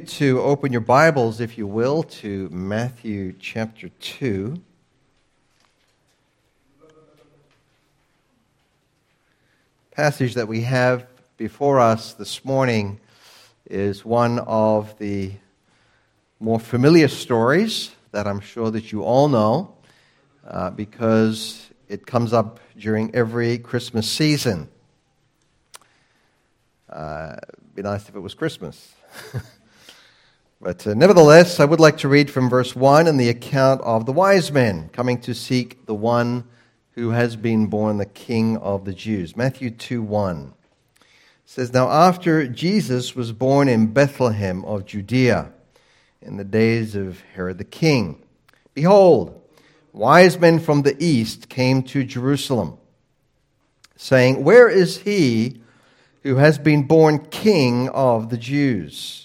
to open your Bibles, if you will, to Matthew chapter 2. Passage that we have before us this morning is one of the more familiar stories that I'm sure that you all know uh, because it comes up during every Christmas season. Uh, it'd be nice if it was Christmas. But uh, nevertheless, I would like to read from verse 1 in the account of the wise men coming to seek the one who has been born the King of the Jews. Matthew 2 1 says, Now after Jesus was born in Bethlehem of Judea in the days of Herod the king, behold, wise men from the east came to Jerusalem, saying, Where is he who has been born King of the Jews?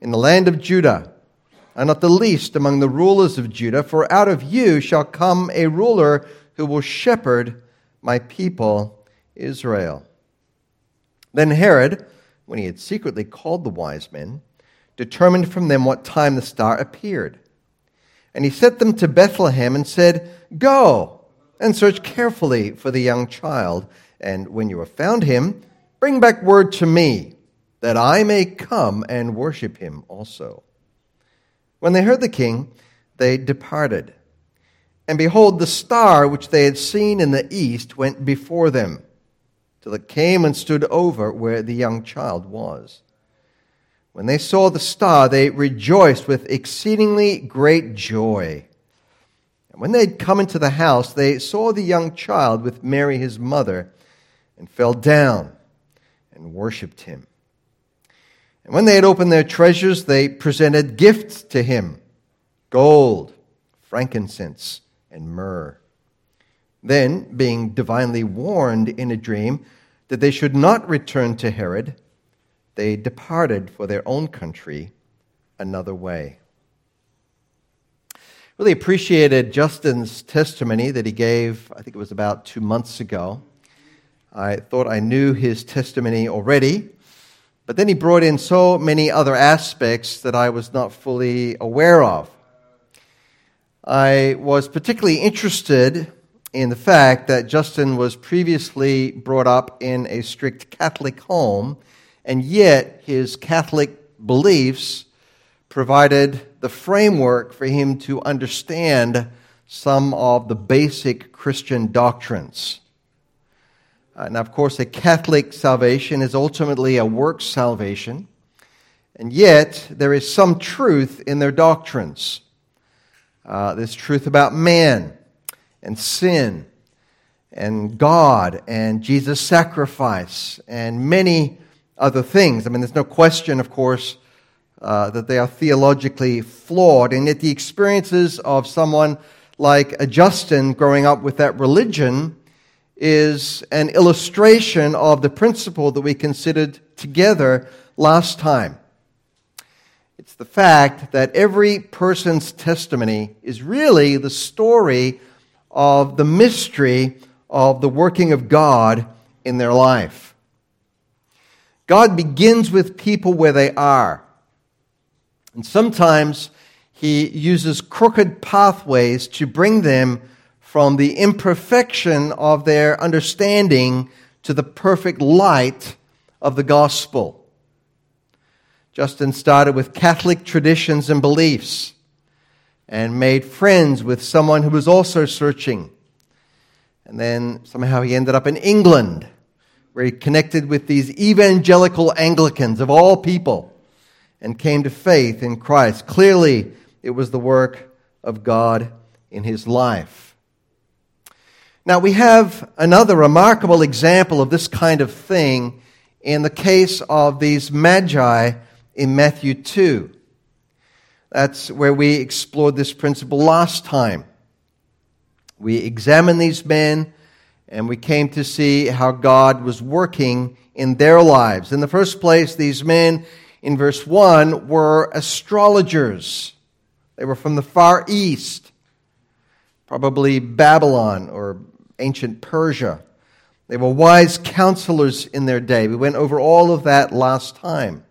in the land of Judah, and not the least among the rulers of Judah, for out of you shall come a ruler who will shepherd my people Israel. Then Herod, when he had secretly called the wise men, determined from them what time the star appeared. And he sent them to Bethlehem and said, Go and search carefully for the young child, and when you have found him, bring back word to me that I may come and worship him also. When they heard the king, they departed. And behold, the star which they had seen in the east went before them, till it came and stood over where the young child was. When they saw the star, they rejoiced with exceedingly great joy. And when they had come into the house, they saw the young child with Mary his mother, and fell down and worshipped him. And when they had opened their treasures, they presented gifts to him gold, frankincense, and myrrh. Then, being divinely warned in a dream that they should not return to Herod, they departed for their own country another way. Really appreciated Justin's testimony that he gave, I think it was about two months ago. I thought I knew his testimony already, but then he brought in so many other aspects that I was not fully aware of. I was particularly interested in the fact that Justin was previously brought up in a strict Catholic home, and yet his Catholic beliefs provided the framework for him to understand some of the basic Christian doctrines. Uh, now, of course, a Catholic salvation is ultimately a work salvation, and yet there is some truth in their doctrines. Uh, there's truth about man and sin and God and Jesus' sacrifice and many other things. I mean, there's no question, of course, uh, that they are theologically flawed, and yet the experiences of someone like Justin growing up with that religion is an illustration of the principle that we considered together last time. It's the fact that every person's testimony is really the story of the mystery of the working of God in their life. God begins with people where they are. And sometimes he uses crooked pathways to bring them from the imperfection of their understanding to the perfect light of the gospel. Justin started with Catholic traditions and beliefs and made friends with someone who was also searching. And then somehow he ended up in England, where he connected with these evangelical Anglicans of all people and came to faith in Christ. Clearly, it was the work of God in his life. Now, we have another remarkable example of this kind of thing in the case of these magi in Matthew 2. That's where we explored this principle last time. We examined these men and we came to see how God was working in their lives. In the first place, these men in verse 1 were astrologers. They were from the Far East, probably Babylon or ancient Persia. They were wise counselors in their day. We went over all of that last time.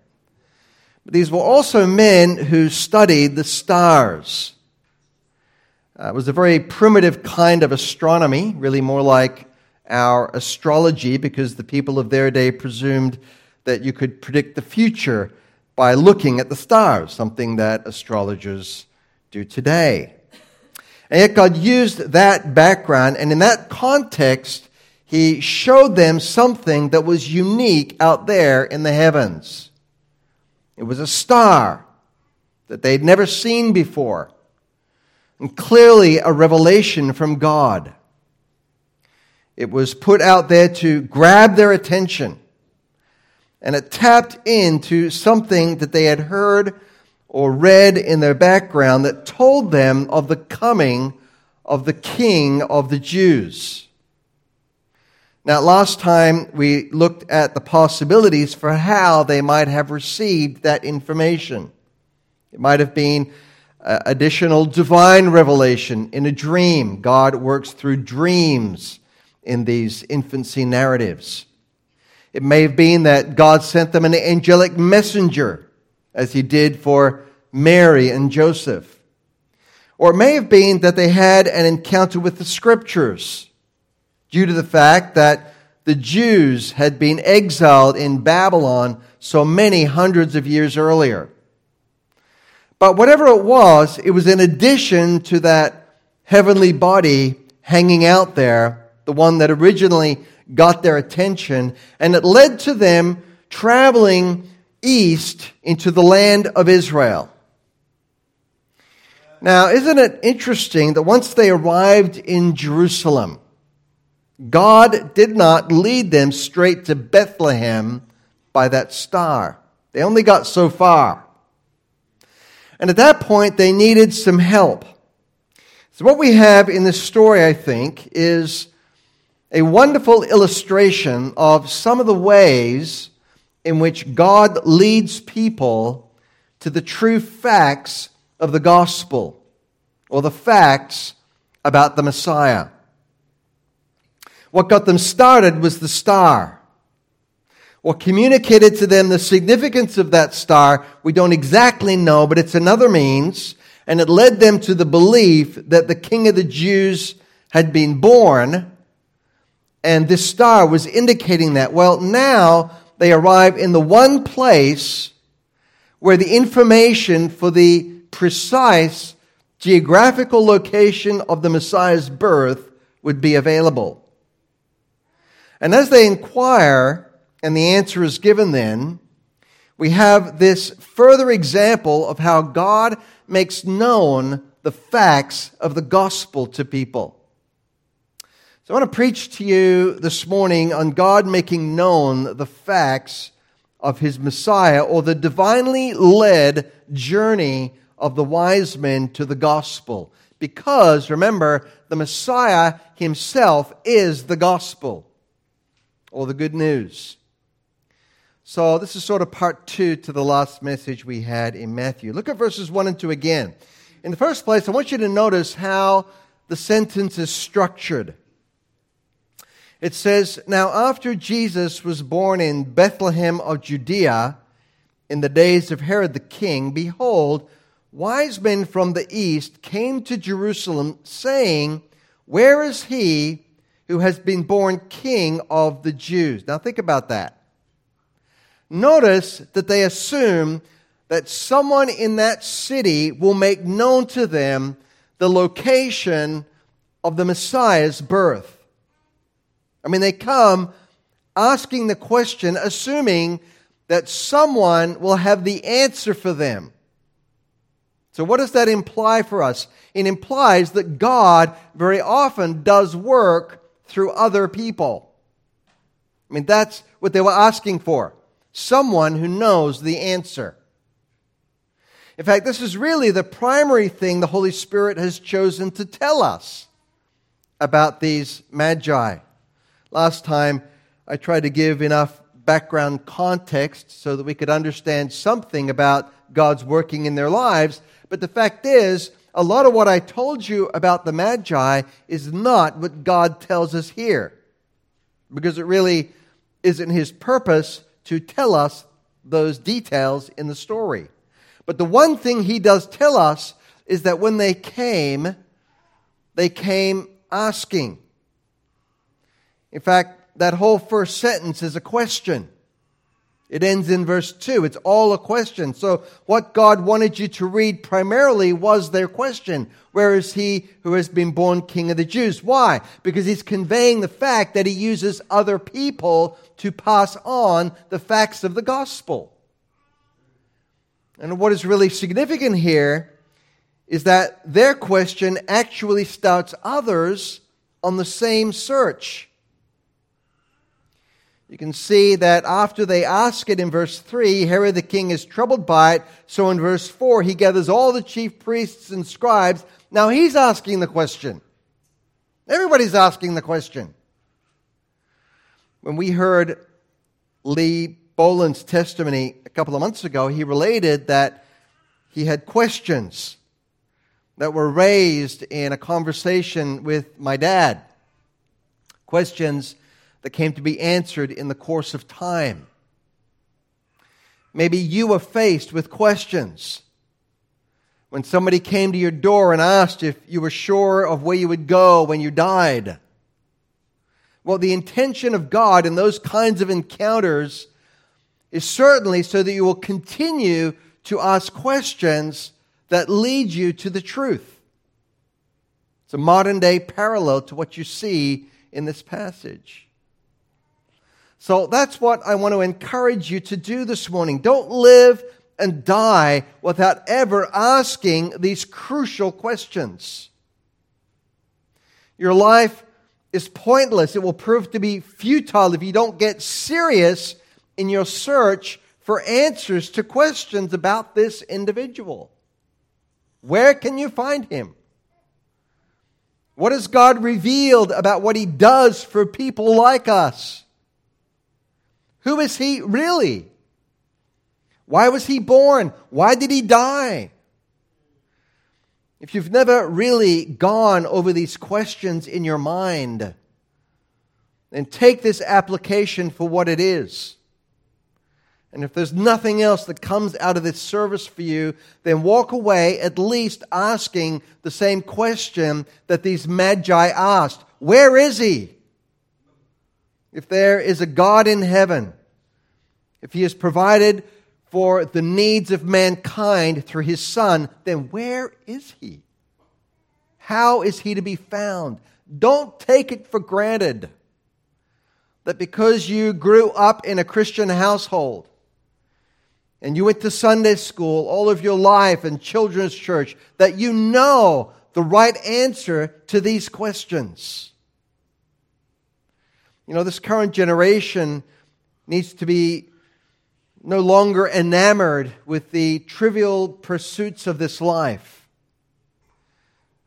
But these were also men who studied the stars. Uh, it was a very primitive kind of astronomy, really more like our astrology, because the people of their day presumed that you could predict the future by looking at the stars, something that astrologers do today. And yet, God used that background, and in that context, He showed them something that was unique out there in the heavens. It was a star that they'd never seen before, and clearly a revelation from God. It was put out there to grab their attention, and it tapped into something that they had heard or read in their background that told them of the coming of the King of the Jews. Now, last time we looked at the possibilities for how they might have received that information. It might have been uh, additional divine revelation in a dream. God works through dreams in these infancy narratives. It may have been that God sent them an angelic messenger, as he did for Mary and Joseph. Or it may have been that they had an encounter with the scriptures due to the fact that the Jews had been exiled in Babylon so many hundreds of years earlier. But whatever it was, it was in addition to that heavenly body hanging out there, the one that originally got their attention, and it led to them traveling east into the land of Israel. Now, isn't it interesting that once they arrived in Jerusalem, God did not lead them straight to Bethlehem by that star. They only got so far. And at that point, they needed some help. So, what we have in this story, I think, is a wonderful illustration of some of the ways in which God leads people to the true facts of the gospel or the facts about the Messiah. What got them started was the star. What communicated to them the significance of that star, we don't exactly know, but it's another means. And it led them to the belief that the King of the Jews had been born. And this star was indicating that. Well, now they arrive in the one place where the information for the precise geographical location of the Messiah's birth would be available. And as they inquire, and the answer is given then, we have this further example of how God makes known the facts of the gospel to people. So I want to preach to you this morning on God making known the facts of his Messiah or the divinely led journey of the wise men to the gospel. Because, remember, the Messiah himself is the gospel or the good news. So, this is sort of part two to the last message we had in Matthew. Look at verses 1 and 2 again. In the first place, I want you to notice how the sentence is structured. It says, Now, after Jesus was born in Bethlehem of Judea, in the days of Herod the king, behold, wise men from the east came to Jerusalem, saying, Where is he who has been born king of the Jews. Now think about that. Notice that they assume that someone in that city will make known to them the location of the Messiah's birth. I mean, they come asking the question, assuming that someone will have the answer for them. So, what does that imply for us? It implies that God very often does work through other people. I mean, that's what they were asking for someone who knows the answer. In fact, this is really the primary thing the Holy Spirit has chosen to tell us about these magi. Last time, I tried to give enough background context so that we could understand something about God's working in their lives. But the fact is, a lot of what I told you about the Magi is not what God tells us here. Because it really isn't his purpose to tell us those details in the story. But the one thing he does tell us is that when they came, they came asking. In fact, that whole first sentence is a question. It ends in verse 2. It's all a question. So, what God wanted you to read primarily was their question Where is he who has been born king of the Jews? Why? Because he's conveying the fact that he uses other people to pass on the facts of the gospel. And what is really significant here is that their question actually starts others on the same search. You can see that after they ask it in verse 3, Herod the king is troubled by it. So in verse 4, he gathers all the chief priests and scribes. Now he's asking the question. Everybody's asking the question. When we heard Lee Boland's testimony a couple of months ago, he related that he had questions that were raised in a conversation with my dad. Questions that came to be answered in the course of time. Maybe you were faced with questions when somebody came to your door and asked if you were sure of where you would go when you died. Well, the intention of God in those kinds of encounters is certainly so that you will continue to ask questions that lead you to the truth. It's a modern day parallel to what you see in this passage. So that's what I want to encourage you to do this morning. Don't live and die without ever asking these crucial questions. Your life is pointless. It will prove to be futile if you don't get serious in your search for answers to questions about this individual. Where can you find him? What has God revealed about what he does for people like us? Who is he really? Why was he born? Why did he die? If you've never really gone over these questions in your mind, then take this application for what it is. And if there's nothing else that comes out of this service for you, then walk away at least asking the same question that these magi asked Where is he? If there is a God in heaven, if he has provided for the needs of mankind through his Son, then where is he? How is he to be found? Don't take it for granted that because you grew up in a Christian household and you went to Sunday school all of your life and children's church, that you know the right answer to these questions. You know, this current generation needs to be no longer enamored with the trivial pursuits of this life.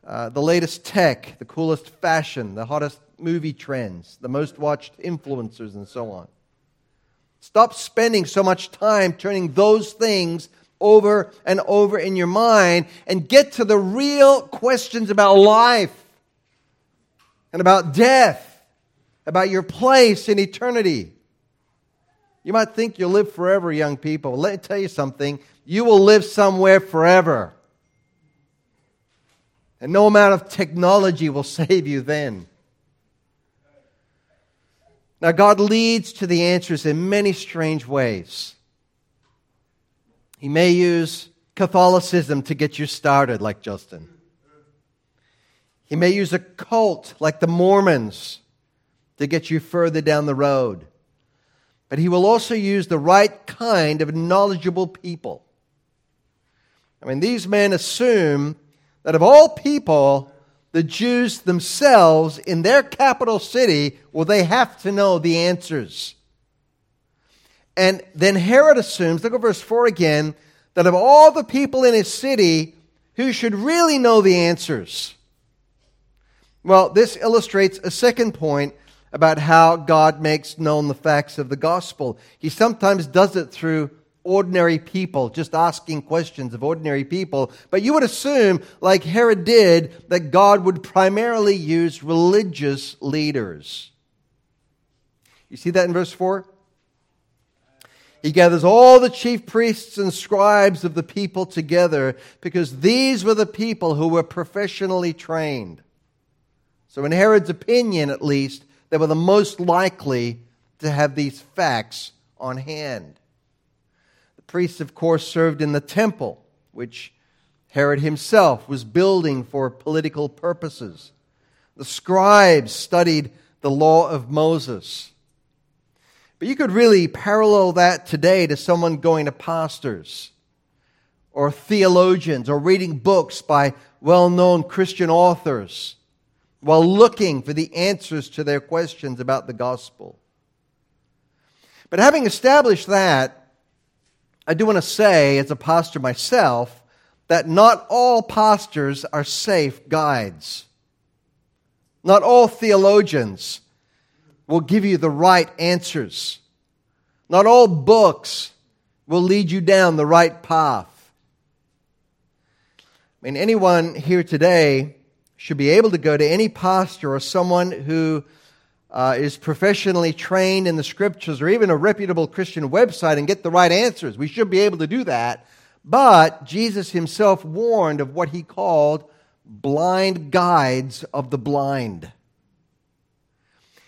Uh, the latest tech, the coolest fashion, the hottest movie trends, the most watched influencers, and so on. Stop spending so much time turning those things over and over in your mind and get to the real questions about life and about death, about your place in eternity. You might think you'll live forever, young people. Let me tell you something. You will live somewhere forever. And no amount of technology will save you then. Now, God leads to the answers in many strange ways. He may use Catholicism to get you started, like Justin. He may use a cult like the Mormons to get you further down the road but he will also use the right kind of knowledgeable people. I mean, these men assume that of all people, the Jews themselves in their capital city, well, they have to know the answers. And then Herod assumes, look at verse 4 again, that of all the people in his city, who should really know the answers? Well, this illustrates a second point about how God makes known the facts of the gospel. He sometimes does it through ordinary people, just asking questions of ordinary people. But you would assume, like Herod did, that God would primarily use religious leaders. You see that in verse 4? He gathers all the chief priests and scribes of the people together because these were the people who were professionally trained. So, in Herod's opinion, at least, they were the most likely to have these facts on hand. The priests, of course, served in the temple, which Herod himself was building for political purposes. The scribes studied the law of Moses. But you could really parallel that today to someone going to pastors or theologians or reading books by well known Christian authors while looking for the answers to their questions about the gospel. But having established that, I do want to say, as a pastor myself, that not all pastors are safe guides. Not all theologians will give you the right answers. Not all books will lead you down the right path. I mean, anyone here today should be able to go to any pastor or someone who uh, is professionally trained in the scriptures or even a reputable Christian website and get the right answers. We should be able to do that. But Jesus himself warned of what he called blind guides of the blind.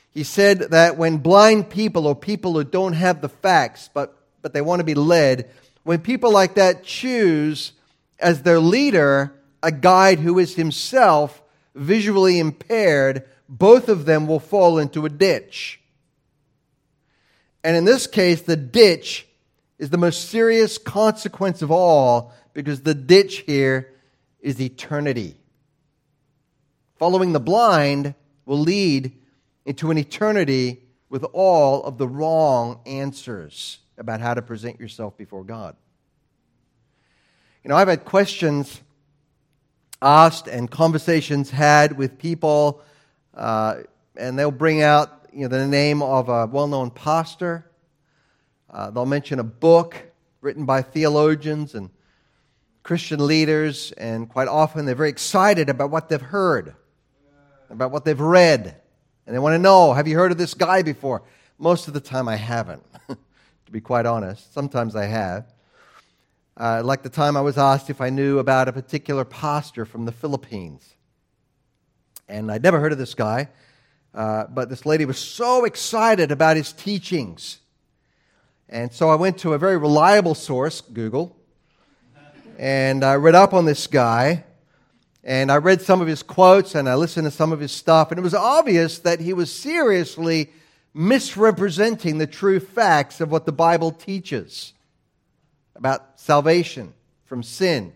He said that when blind people or people who don't have the facts, but, but they want to be led, when people like that choose as their leader a guide who is himself visually impaired, both of them will fall into a ditch. And in this case, the ditch is the most serious consequence of all because the ditch here is eternity. Following the blind will lead into an eternity with all of the wrong answers about how to present yourself before God. You know, I've had questions asked and conversations had with people, uh, and they'll bring out you know, the name of a well known pastor. Uh, they'll mention a book written by theologians and Christian leaders, and quite often they're very excited about what they've heard, about what they've read, and they want to know have you heard of this guy before? Most of the time, I haven't, to be quite honest. Sometimes I have. Uh, like the time I was asked if I knew about a particular pastor from the Philippines. And I'd never heard of this guy, uh, but this lady was so excited about his teachings. And so I went to a very reliable source, Google, and I read up on this guy. And I read some of his quotes and I listened to some of his stuff. And it was obvious that he was seriously misrepresenting the true facts of what the Bible teaches about salvation from sin.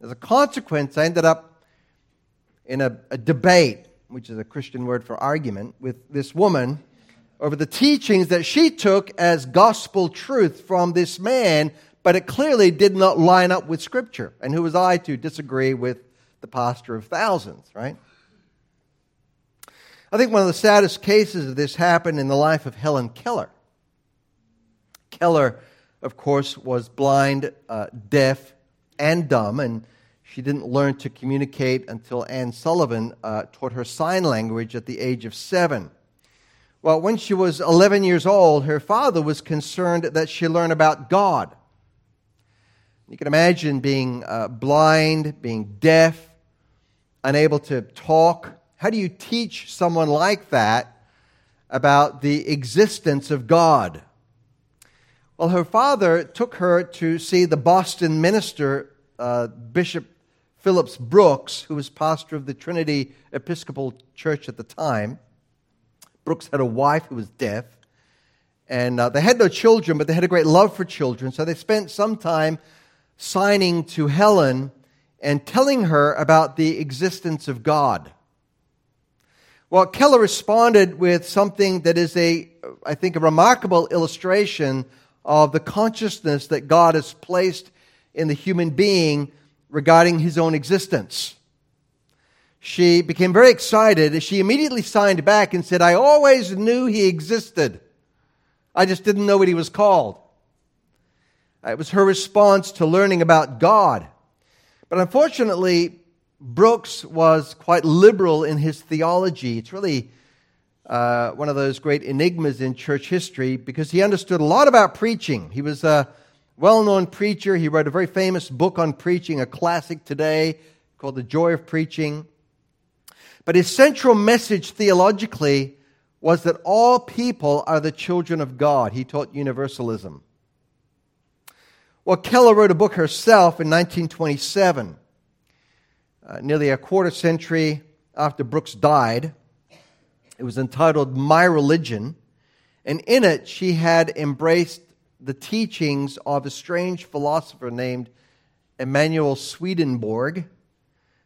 As a consequence, I ended up in a, a, debate, which is a Christian word for argument, with this woman over the teachings that she took as gospel truth from this man, but it clearly did not line up with Scripture. And who was I to disagree with the pastor of thousands, right? I think one of the saddest cases of this happened in the life of Helen Keller. Keller of course, was blind, uh, deaf, and dumb, and she didn't learn to communicate until Anne Sullivan uh, taught her sign language at the age of seven. Well, when she was 11 years old, her father was concerned that she learn about God. You can imagine being uh, blind, being deaf, unable to talk. How do you teach someone like that about the existence of God? Well, her father took her to see the Boston minister, uh, Bishop Phillips Brooks, who was pastor of the Trinity Episcopal Church at the time. Brooks had a wife who was deaf, and uh, they had no children, but they had a great love for children. So they spent some time signing to Helen and telling her about the existence of God. Well, Keller responded with something that is a, I think, a remarkable illustration of the consciousness that God has placed in the human being regarding his own existence. She became very excited. She immediately signed back and said, I always knew he existed. I just didn't know what he was called. It was her response to learning about God. But unfortunately, Brooks was quite liberal in his theology. It's really uh, one of those great enigmas in church history because he understood a lot about preaching. He was a well known preacher. He wrote a very famous book on preaching, a classic today called The Joy of Preaching. But his central message theologically was that all people are the children of God. He taught universalism. Well, Keller wrote a book herself in 1927, uh, nearly a quarter century after Brooks died. It was entitled My Religion, and in it she had embraced the teachings of a strange philosopher named Emanuel Swedenborg,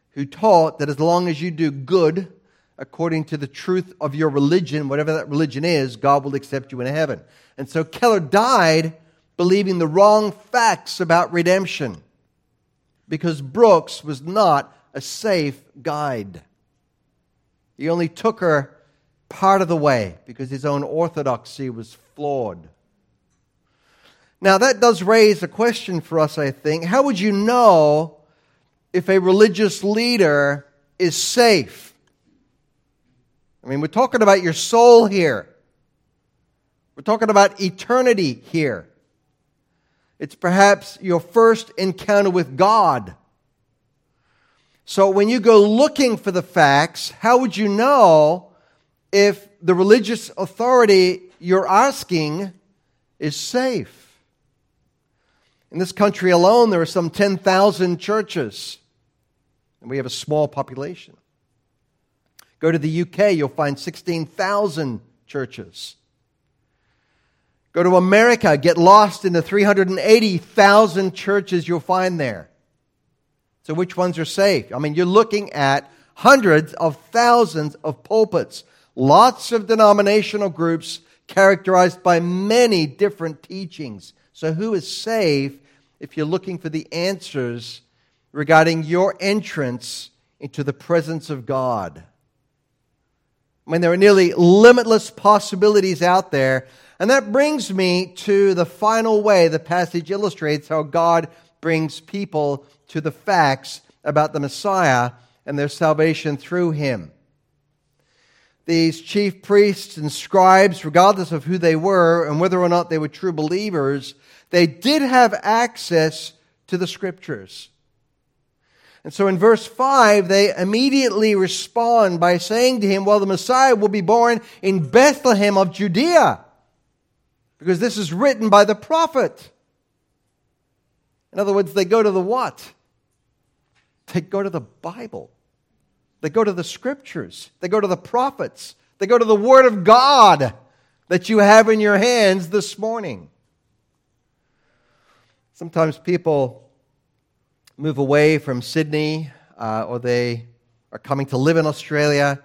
who taught that as long as you do good according to the truth of your religion, whatever that religion is, God will accept you in heaven. And so Keller died believing the wrong facts about redemption because Brooks was not a safe guide. He only took her part of the way because his own orthodoxy was flawed. Now, that does raise a question for us, I think. How would you know if a religious leader is safe? I mean, we're talking about your soul here, we're talking about eternity here. It's perhaps your first encounter with God. So when you go looking for the facts, how would you know if the religious authority you're asking is safe? In this country alone, there are some 10,000 churches, and we have a small population. Go to the UK, you'll find 16,000 churches. Go to America, get lost in the 380,000 churches you'll find there. So, which ones are safe? I mean, you're looking at hundreds of thousands of pulpits, lots of denominational groups characterized by many different teachings. So, who is safe if you're looking for the answers regarding your entrance into the presence of God? I mean, there are nearly limitless possibilities out there and that brings me to the final way the passage illustrates how God brings people to the facts about the Messiah and their salvation through him. These chief priests and scribes, regardless of who they were and whether or not they were true believers, they did have access to the scriptures. And so in verse 5, they immediately respond by saying to him, Well, the Messiah will be born in Bethlehem of Judea because this is written by the prophet. In other words, they go to the what? They go to the Bible. They go to the scriptures. They go to the prophets. They go to the Word of God that you have in your hands this morning. Sometimes people move away from Sydney uh, or they are coming to live in Australia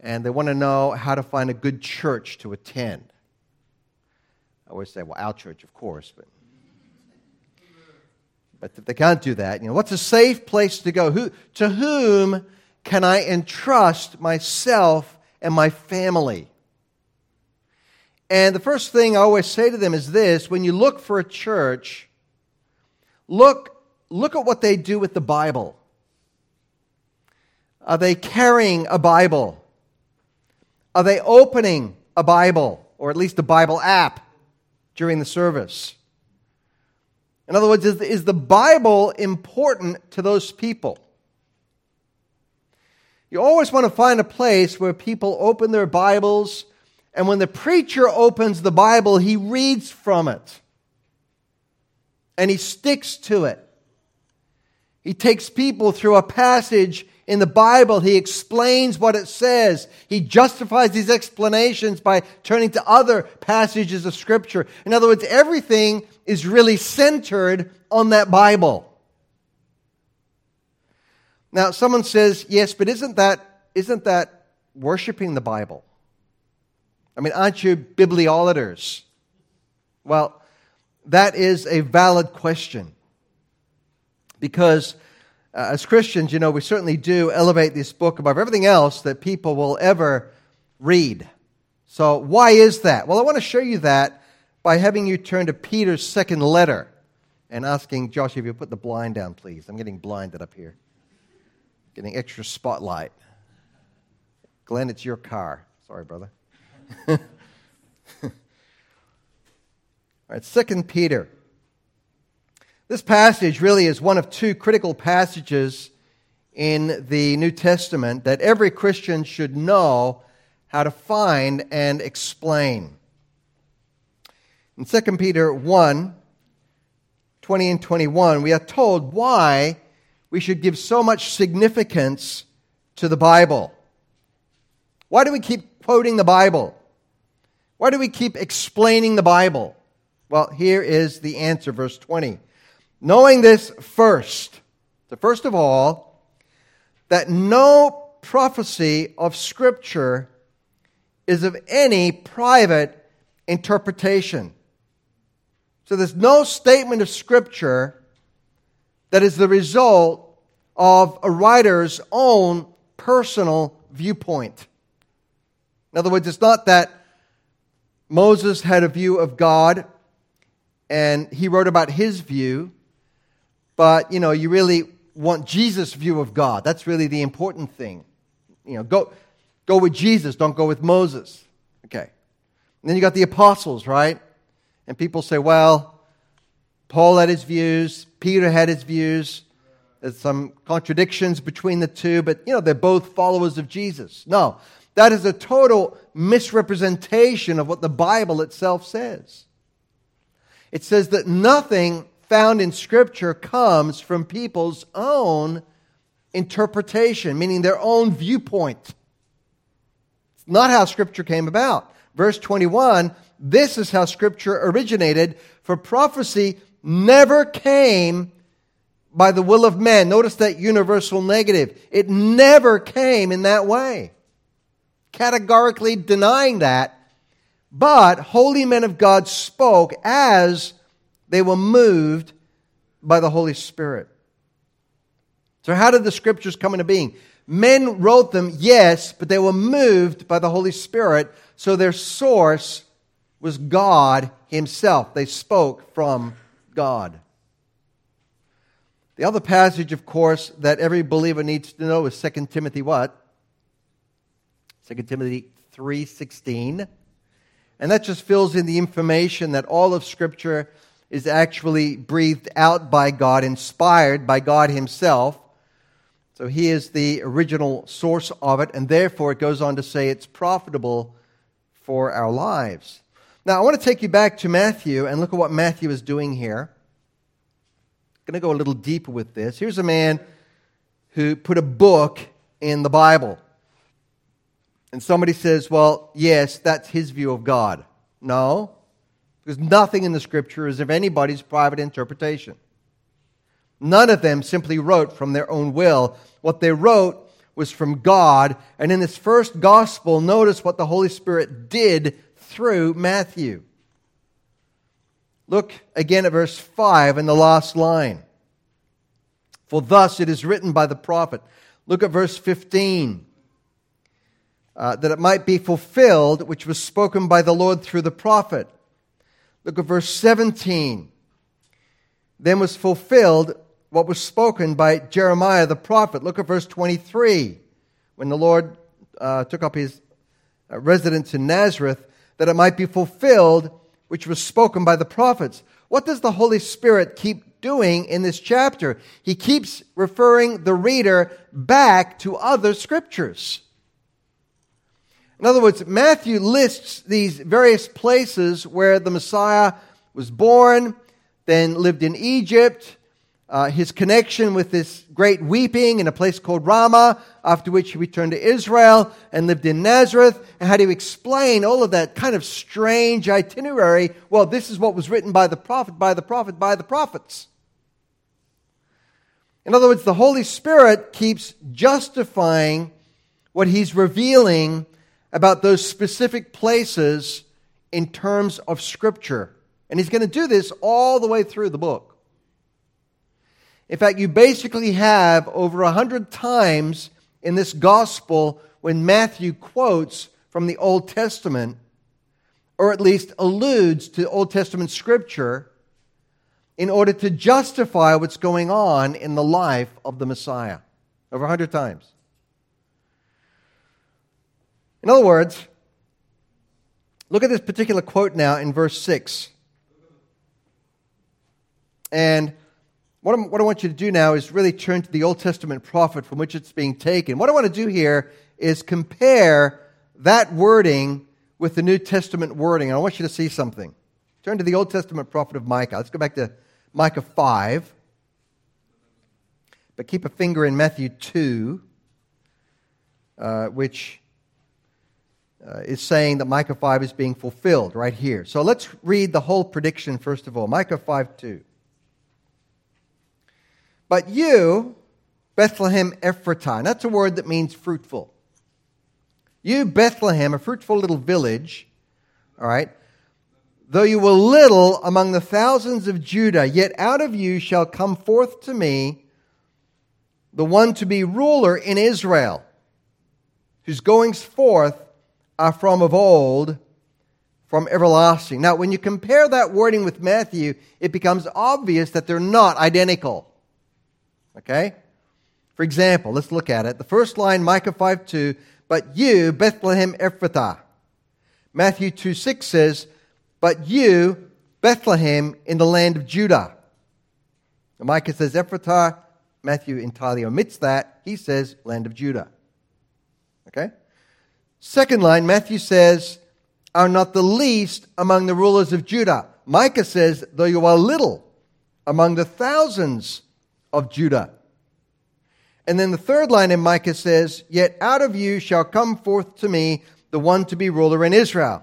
and they want to know how to find a good church to attend. I always say, well, our church, of course, but but they can't do that, you know, what's a safe place to go? Who, to whom can I entrust myself and my family? And the first thing I always say to them is this when you look for a church, look, look at what they do with the Bible. Are they carrying a Bible? Are they opening a Bible, or at least a Bible app? during the service. In other words, is, the Bible important to those people? You always want to find a place where people open their Bibles, and when the preacher opens the Bible, he reads from it and he sticks to it. He takes people through a passage in the Bible, he explains what it says. He justifies these explanations by turning to other passages of Scripture. In other words, everything is really centered on that Bible. Now, someone says, yes, but isn't that, isn't that worshiping the Bible? I mean, aren't you bibliolaters? Well, that is a valid question. Because uh, as Christians, you know, we certainly do elevate this book above everything else that people will ever read. So, why is that? Well, I want to show you that by having you turn to Peter's second letter and asking Josh if you put the blind down, please. I'm getting blinded up here, getting extra spotlight. Glenn, it's your car. Sorry, brother. All right, Second Peter. This passage really is one of two critical passages in the New Testament that every Christian should know how to find and explain. In 2 Peter 1 20 and 21, we are told why we should give so much significance to the Bible. Why do we keep quoting the Bible? Why do we keep explaining the Bible? Well, here is the answer, verse 20. Knowing this first, so first of all, that no prophecy of Scripture is of any private interpretation. So there's no statement of Scripture that is the result of a writer's own personal viewpoint. In other words, it's not that Moses had a view of God and he wrote about his view, but you know, you really want Jesus' view of God. That's really the important thing. You know, go, go with Jesus, don't go with Moses. Okay. And then you got the apostles, right? And people say, well, Paul had his views, Peter had his views. There's some contradictions between the two, but you know, they're both followers of Jesus. No, that is a total misrepresentation of what the Bible itself says. It says that nothing found in Scripture comes from people's own interpretation, meaning their own viewpoint. It's not how Scripture came about. Verse 21 this is how Scripture originated, for prophecy never came by the will of man. Notice that universal negative. It never came in that way. Categorically denying that. But holy men of God spoke as they were moved by the Holy Spirit. So, how did the scriptures come into being? Men wrote them, yes, but they were moved by the Holy Spirit, so their source was God Himself. They spoke from God. The other passage, of course, that every believer needs to know is 2 Timothy what? 2 Timothy 3:16. And that just fills in the information that all of scripture is actually breathed out by God, inspired by God himself. So he is the original source of it, and therefore it goes on to say it's profitable for our lives. Now, I want to take you back to Matthew and look at what Matthew is doing here. Going to go a little deeper with this. Here's a man who put a book in the Bible. And somebody says, well, yes, that's his view of God. No, because nothing in the scripture is of anybody's private interpretation. None of them simply wrote from their own will. What they wrote was from God. And in this first gospel, notice what the Holy Spirit did through Matthew. Look again at verse 5 in the last line. For thus it is written by the prophet. Look at verse 15. Uh, that it might be fulfilled, which was spoken by the Lord through the prophet. Look at verse 17. Then was fulfilled what was spoken by Jeremiah the prophet. Look at verse 23. When the Lord uh, took up his uh, residence in Nazareth, that it might be fulfilled which was spoken by the prophets. What does the Holy Spirit keep doing in this chapter? He keeps referring the reader back to other scriptures. In other words, Matthew lists these various places where the Messiah was born, then lived in Egypt, uh, his connection with this great weeping in a place called Ramah, after which he returned to Israel and lived in Nazareth, and how do you explain all of that kind of strange itinerary? Well, this is what was written by the prophet, by the prophet, by the prophets. In other words, the Holy Spirit keeps justifying what he's revealing about those specific places in terms of Scripture. And he's going to do this all the way through the book. In fact, you basically have over a hundred times in this gospel when Matthew quotes from the Old Testament, or at least alludes to Old Testament scripture, in order to justify what's going on in the life of the Messiah. Over a hundred times. In other words, look at this particular quote now in verse 6. And what, what, i want you to do now is really turn to the Old Testament prophet from which it's being taken. What I want to do here is compare that wording with the New Testament wording. And I want you to see something. Turn to the Old Testament prophet of Micah. Let's go back to Micah 5. But keep a finger in Matthew 2, uh, which uh, is saying that Micah 5 is being fulfilled right here. So let's read the whole prediction first of all. Micah 5 2. But you, Bethlehem Ephratah, that's a word that means fruitful. You, Bethlehem, a fruitful little village, all right, though you were little among the thousands of Judah, yet out of you shall come forth to me the one to be ruler in Israel, whose goings forth are from of old, from everlasting. Now, when you compare that wording with Matthew, it becomes obvious that they're not identical. Okay? For example, let's look at it. The first line, Micah 5 2, but you, Bethlehem Ephrathah. Matthew 2 6 says, but you, Bethlehem, in the land of Judah. And Micah says Ephrathah. Matthew entirely omits that. He says land of Judah. Okay? Second line, Matthew says, are not the least among the rulers of Judah. Micah says, though you are little among the thousands of Judah. And then the third line in Micah says, Yet out of you shall come forth to me the one to be ruler in Israel.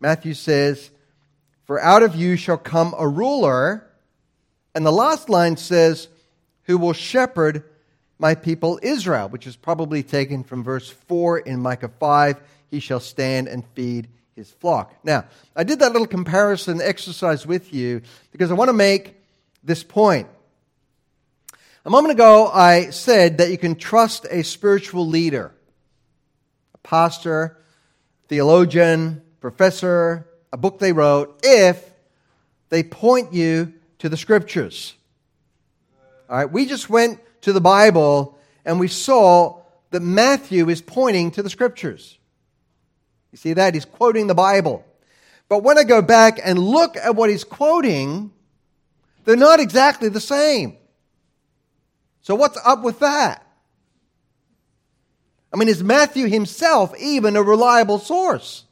Matthew says, For out of you shall come a ruler. And the last line says, Who will shepherd my people Israel, which is probably taken from verse 4 in Micah 5. He shall stand and feed his flock. Now, I did that little comparison exercise with you because I want to make this point. A moment ago, I said that you can trust a spiritual leader, a pastor, theologian, professor, a book they wrote, if they point you to the scriptures. All right, we just went to the Bible and we saw that Matthew is pointing to the scriptures. You see that? He's quoting the Bible. But when I go back and look at what he's quoting, they're not exactly the same. So, what's up with that? I mean, is Matthew himself even a reliable source?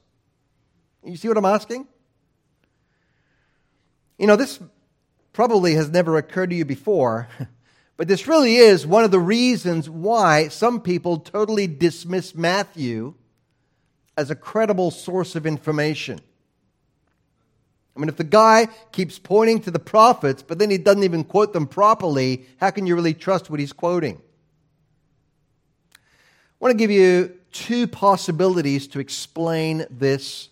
You see what I'm asking? You know, this probably has never occurred to you before. But this really is one of the reasons why some people totally dismiss Matthew as a credible source of information. I mean, if the guy keeps pointing to the prophets, but then he doesn't even quote them properly, how can you really trust what he's quoting? I want to give you two possibilities to explain this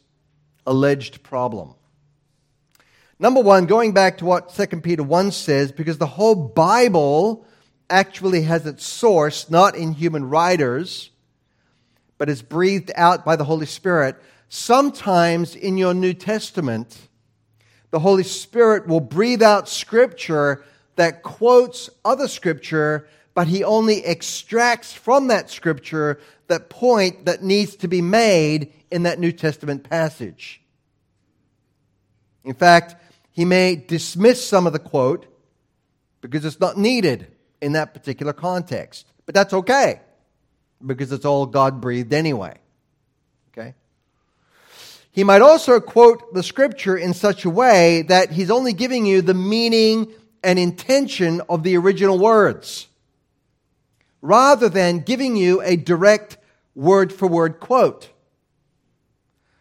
alleged problem. Number one, going back to what 2 Peter 1 says, because the whole Bible actually has its source not in human writers, but is breathed out by the Holy Spirit. Sometimes in your New Testament, the Holy Spirit will breathe out scripture that quotes other scripture, but he only extracts from that scripture that point that needs to be made in that New Testament passage. In fact, he may dismiss some of the quote because it's not needed in that particular context. But that's okay because it's all God breathed anyway. He might also quote the scripture in such a way that he's only giving you the meaning and intention of the original words rather than giving you a direct word for word quote.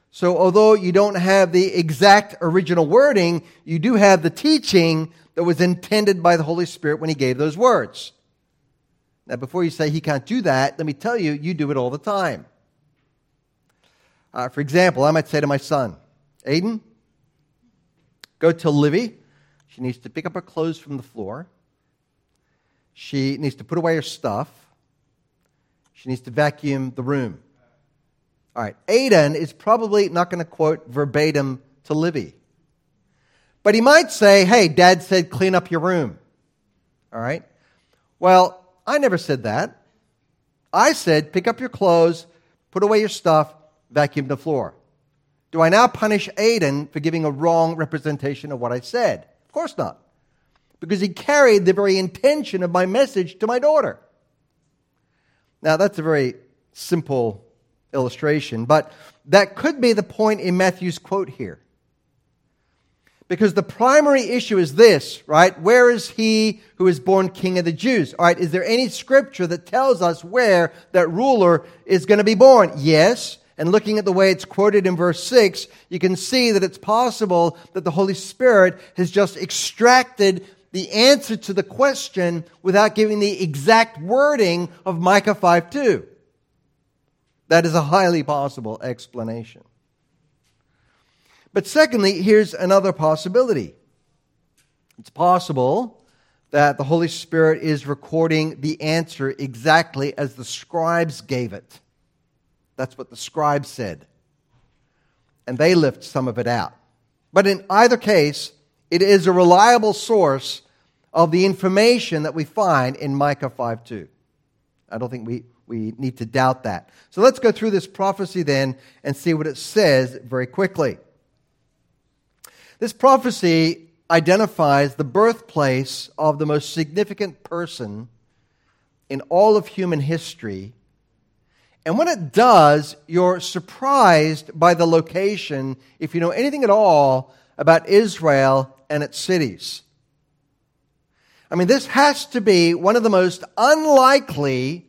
So, although you don't have the exact original wording, you do have the teaching that was intended by the Holy Spirit when He gave those words. Now, before you say He can't do that, let me tell you, you do it all the time. Uh, for example, I might say to my son, Aiden, go tell Livy she needs to pick up her clothes from the floor. She needs to put away her stuff. She needs to vacuum the room. All right, Aiden is probably not going to quote verbatim to Livy. But he might say, hey, dad said clean up your room. All right? Well, I never said that. I said pick up your clothes, put away your stuff, vacuum the floor. Do I now punish Aiden for giving a wrong representation of what I said? Of course not. Because he carried the very intention of my message to my daughter. Now, that's a very simple illustration, but that could be the point in Matthew's quote here. Because the primary issue is this, right? Where is he who is born king of the Jews? All right, is there any scripture that tells us where that ruler is going to be born? Yes. And looking at the way it's quoted in verse 6, you can see that it's possible that the Holy Spirit has just extracted the answer to the question without giving the exact wording of Micah 5 2. That is a highly possible explanation. But secondly, here's another possibility. It's possible that the Holy Spirit is recording the answer exactly as the scribes gave it. That's what the scribes said. And they lift some of it out. But in either case, it is a reliable source of the information that we find in Micah 5 2. I don't think we, we need to doubt that. So let's go through this prophecy then and see what it says very quickly. This prophecy identifies the birthplace of the most significant person in all of human history. And when it does, you're surprised by the location if you know anything at all about Israel and its cities. I mean, this has to be one of the most unlikely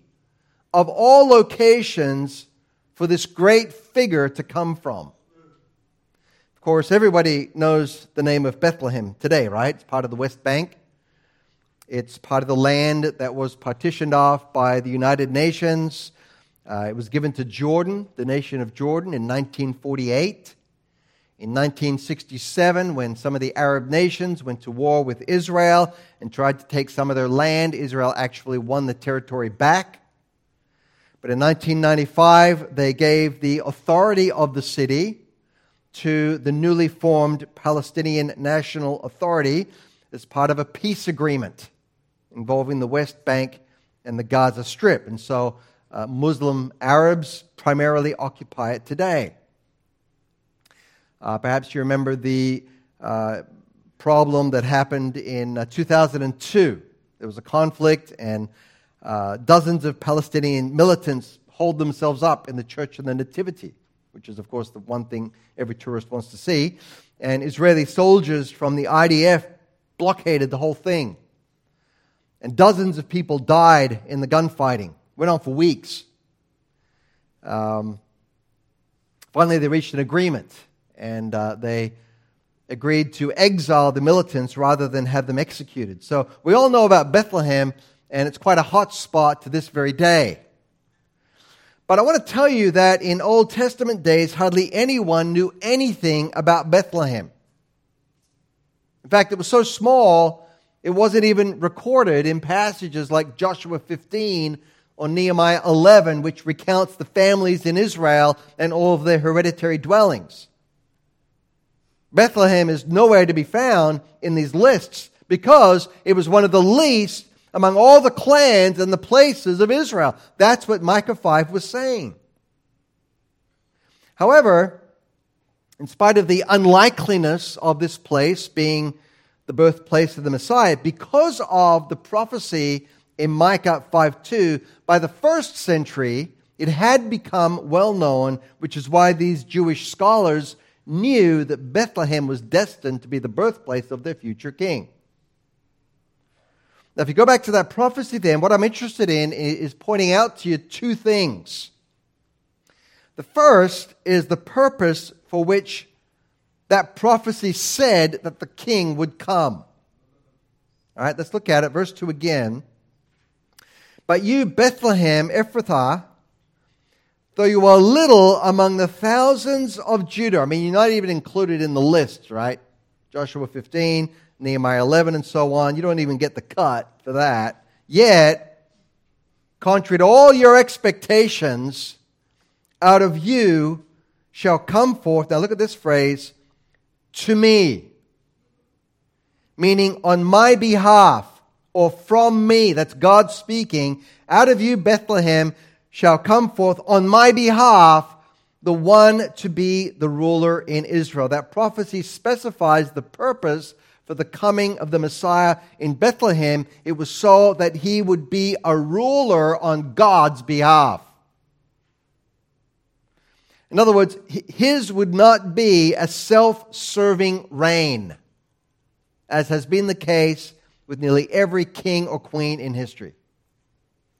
of all locations for this great figure to come from Of course, everybody knows the name of Bethlehem today, right? It's part of the West Bank. It's part of the land that was partitioned off by the United Nations. Uh, it was given to Jordan, the nation of Jordan, in 1948. In 1967, when some of the Arab nations went to war with Israel and tried to take some of their land, Israel actually won the territory back. But in 1995, they gave the authority of the city to the newly formed Palestinian National Authority as part of a peace agreement involving the West Bank and the Gaza Strip. And so uh, Muslim Arabs primarily occupy it today. Uh, perhaps you remember the uh, problem that happened in uh, 2002. There was a conflict, and uh, dozens of Palestinian militants holed themselves up in the Church of the Nativity which is, of course, the one thing every tourist wants to see. And Israeli soldiers from the IDF blockaded the whole thing. And dozens of people died in the gunfighting. Went on for weeks. Um, finally, they reached an agreement, and uh, they agreed to exile the militants rather than have them executed. So we all know about Bethlehem, and it's quite a hot spot to this very day. But I want to tell you that in Old Testament days, hardly anyone knew anything about Bethlehem. In fact, it was so small, it wasn't even recorded in passages like Joshua 15 or Nehemiah 11, which recounts the families in Israel and all of their hereditary dwellings. Bethlehem is nowhere to be found in these lists because it was one of the least among all the clans and the places of Israel. That's what Micah 5 was saying. However, in spite of the unlikeliness of this place being the birthplace of the Messiah, because of the prophecy in Micah 5:2, by the first century, it had become well known, which is why these Jewish scholars knew that Bethlehem was destined to be the birthplace of their future king. Now, if you go back to that prophecy, then what I'm interested in is pointing out to you two things. The first is the purpose for which that prophecy said that the king would come. All right, let's look at it. Verse 2 again. But you, Bethlehem, Ephrathah, though you are little among the thousands of Judah, I mean, you're not even included in the list, right? Joshua 15, Nehemiah 11, and so on. You don't even get the cut for that. Yet, contrary to all your expectations, out of you shall come forth, now look at this phrase, to me. Meaning, on my behalf, or from me, that's God speaking, out of you, Bethlehem, shall come forth on my behalf the one to be the ruler in Israel. That prophecy specifies the purpose for the coming of the Messiah in Bethlehem. It was so that he would be a ruler on God's behalf. In other words, his would not be a self serving reign, as has been the case with nearly every king or queen in history.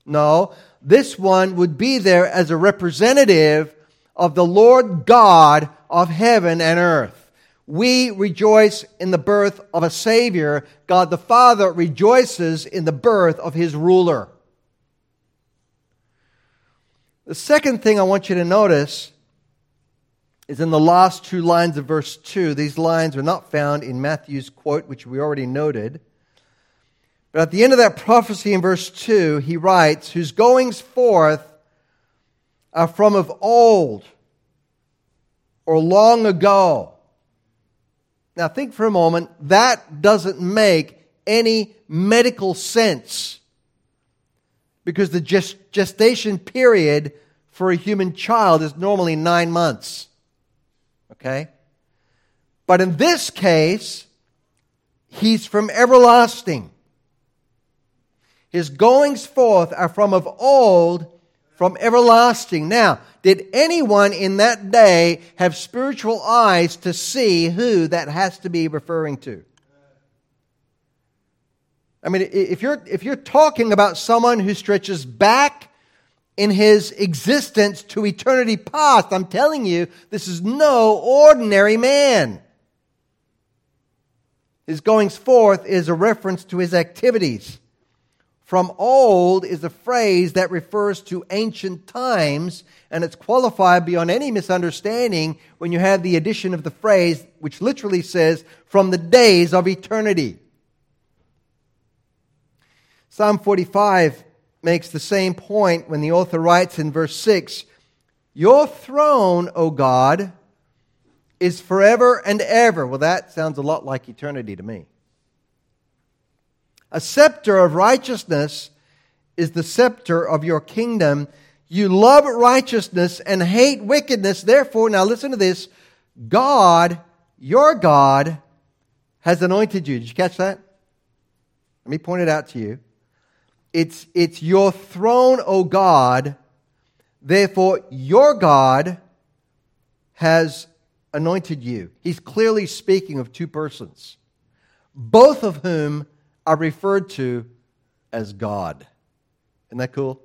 No, this one would be there as a representative of the Lord God of heaven and earth. We rejoice in the birth of a Savior. God the Father rejoices in the birth of his ruler. The second thing I want you to notice is in the last two lines of verse 2. These lines are not found in Matthew's quote, which we already noted. But at the end of that prophecy in verse 2, he writes, Whose goings forth are from of old or long ago. Now, think for a moment, that doesn't make any medical sense because the gestation period for a human child is normally nine months. Okay? But in this case, he's from everlasting. His goings forth are from of old, from everlasting. Now, did anyone in that day have spiritual eyes to see who that has to be referring to? I mean, if you're, if you're talking about someone who stretches back in his existence to eternity past, I'm telling you, this is no ordinary man. His goings forth is a reference to his activities. From old is a phrase that refers to ancient times, and it's qualified beyond any misunderstanding when you have the addition of the phrase, which literally says, from the days of eternity. Psalm 45 makes the same point when the author writes in verse 6 Your throne, O God, is forever and ever. Well, that sounds a lot like eternity to me. A scepter of righteousness is the scepter of your kingdom. You love righteousness and hate wickedness. Therefore, now listen to this God, your God, has anointed you. Did you catch that? Let me point it out to you. It's, it's your throne, O God. Therefore, your God has anointed you. He's clearly speaking of two persons, both of whom are referred to as God. Isn't that cool?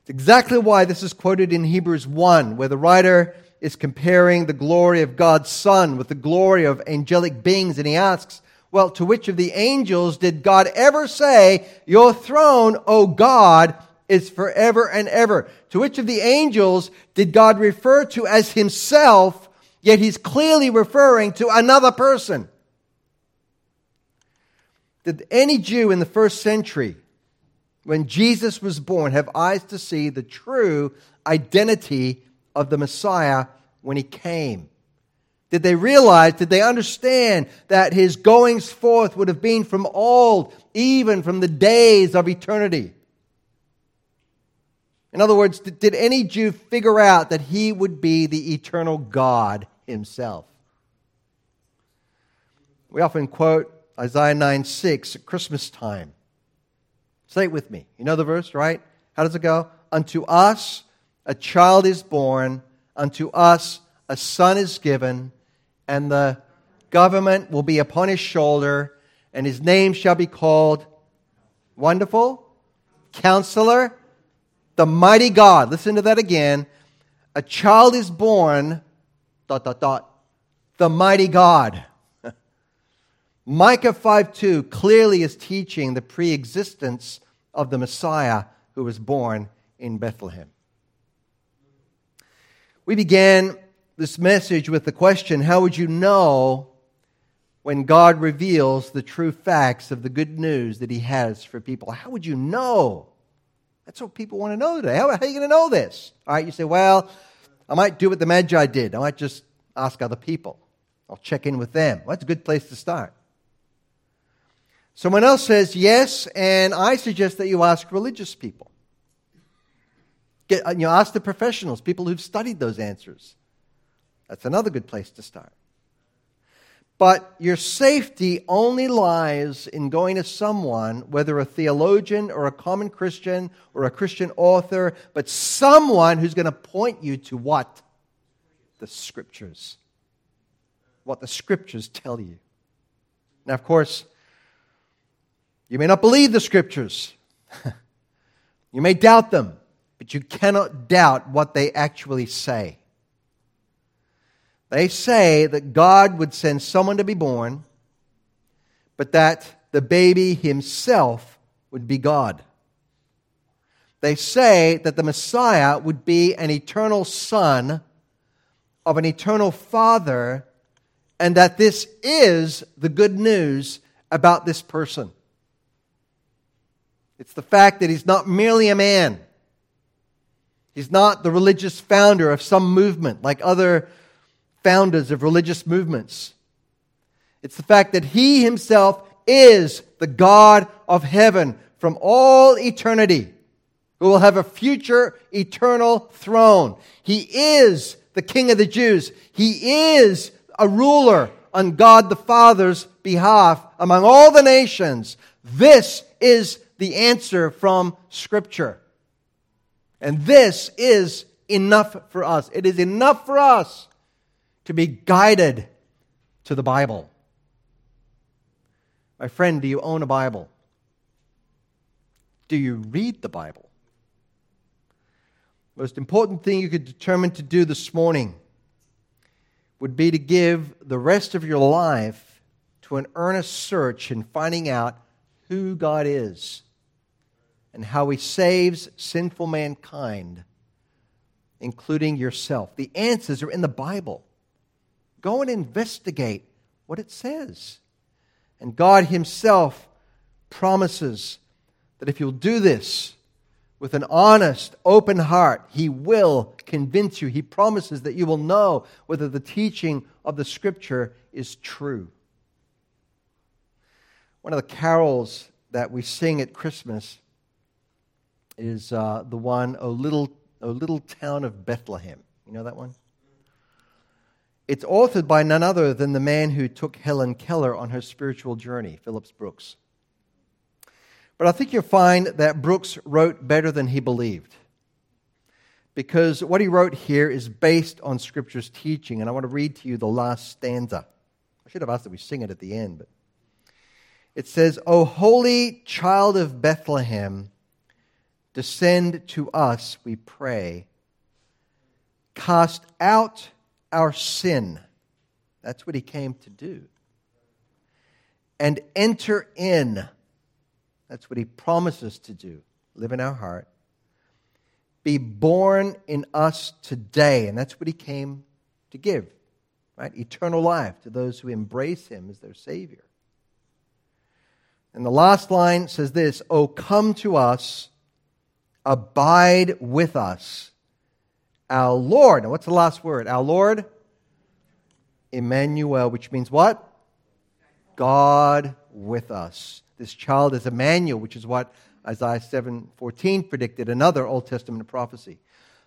It's exactly why this is quoted in Hebrews 1, where the writer is comparing the glory of God's Son with the glory of angelic beings, and he asks, Well, to which of the angels did God ever say, Your throne, O God, is forever and ever? To which of the angels did God refer to as himself, yet he's clearly referring to another person? Did any Jew in the first century, when Jesus was born, have eyes to see the true identity of the Messiah when he came? Did they realize, did they understand that his goings forth would have been from old, even from the days of eternity? In other words, did any Jew figure out that he would be the eternal God himself? We often quote Isaiah 9 6 at Christmas time. Say it with me. You know the verse, right? How does it go? Unto us a child is born, unto us a son is given, and the government will be upon his shoulder, and his name shall be called Wonderful, Counselor, the Mighty God. Listen to that again. A child is born, dot, dot, dot, the Mighty God. Micah 5:2 clearly is teaching the pre-existence of the Messiah who was born in Bethlehem. We began this message with the question, how would you know when God reveals the true facts of the good news that He has for people? How would you know? That's what people want to know today. How, how are you going to know this? All right, you say, well, I might do what the Magi did. I might just ask other people. I'll check in with them. Well, that's a good place to start. Someone else says yes, and I suggest that you ask religious people. Get, uh, you know, ask the professionals, people who've studied those answers. That's another good place to start. But your safety only lies in going to someone, whether a theologian or a common Christian or a Christian author, but someone who's going to point you to what? The scriptures. What the scriptures tell you. Now, of course, you may not believe the scriptures. you may doubt them, but you cannot doubt what they actually say. They say that God would send someone to be born, but that the baby himself would be God. They say that the Messiah would be an eternal son of an eternal father, and that this is the good news about this person. It's the fact that he's not merely a man. He's not the religious founder of some movement like other founders of religious movements. It's the fact that he himself is the God of heaven from all eternity, who will have a future eternal throne. He is the King of the Jews. He is a ruler on God the Father's behalf among all the nations. This is the answer from Scripture. And this is enough for us. It is enough for us to be guided to the Bible. My friend, do you own a Bible? Do you read the Bible? Most important thing you could determine to do this morning would be to give the rest of your life to an earnest search in finding out who God is and how he saves sinful mankind, including yourself. The answers are in the Bible. Go and investigate what it says. And God Himself promises that if you'll do this with an honest, open heart, He will convince you. He promises that you will know whether the teaching of the Scripture is true. One of the carols that we sing at Christmas is uh, the one, O little, o little Town of Bethlehem. You know that one? It's authored by none other than the man who took Helen Keller on her spiritual journey, Phillips Brooks. But I think you'll find that Brooks wrote better than he believed. Because what he wrote here is based on Scripture's teaching. And I want to read to you the last stanza. I should have asked that we sing it at the end, but it says, O holy child of Bethlehem, Descend to us, we pray. Cast out our sin. That's what he came to do. And enter in. That's what he promises to do. Live in our heart. Be born in us today. And that's what he came to give, right? Eternal life to those who embrace him as their Savior. And the last line says this Oh, come to us abide with us. Our Lord. Now, what's the last word? Our Lord? Emmanuel, which means what? God with us. This child is Emmanuel, which is what Isaiah 7:14 predicted, another Old Testament prophecy.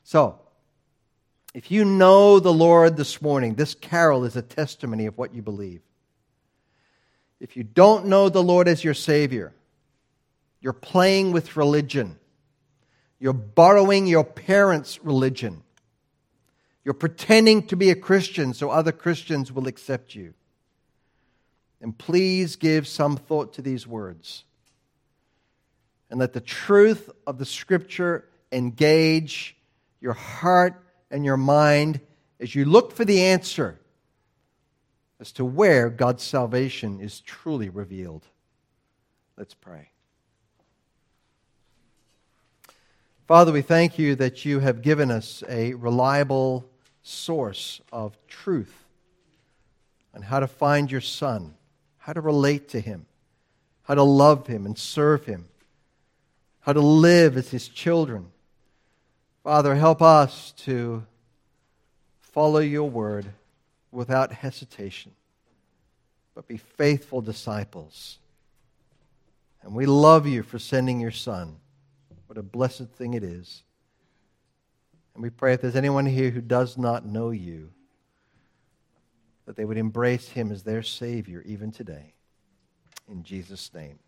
So, if you know the Lord this morning, this carol is a testimony of what you believe. If you don't know the Lord as your Savior, you're playing with religion. You're borrowing your parents' religion. You're pretending to be a Christian so other Christians will accept you. And please give some thought to these words. And let the truth of the Scripture engage your heart and your mind as you look for the answer as to where God's salvation is truly revealed. Let's pray. Father, we thank you that you have given us a reliable source of truth on how to find your Son. how to relate to Him, how to love Him and serve Him, how to live as His children. Father, help us to follow your word without hesitation, but be faithful disciples. And we love you for sending your Son. What a blessed thing it is. And we pray if there's anyone here who does not know you, that they would embrace him as their Savior even today. In Jesus' name.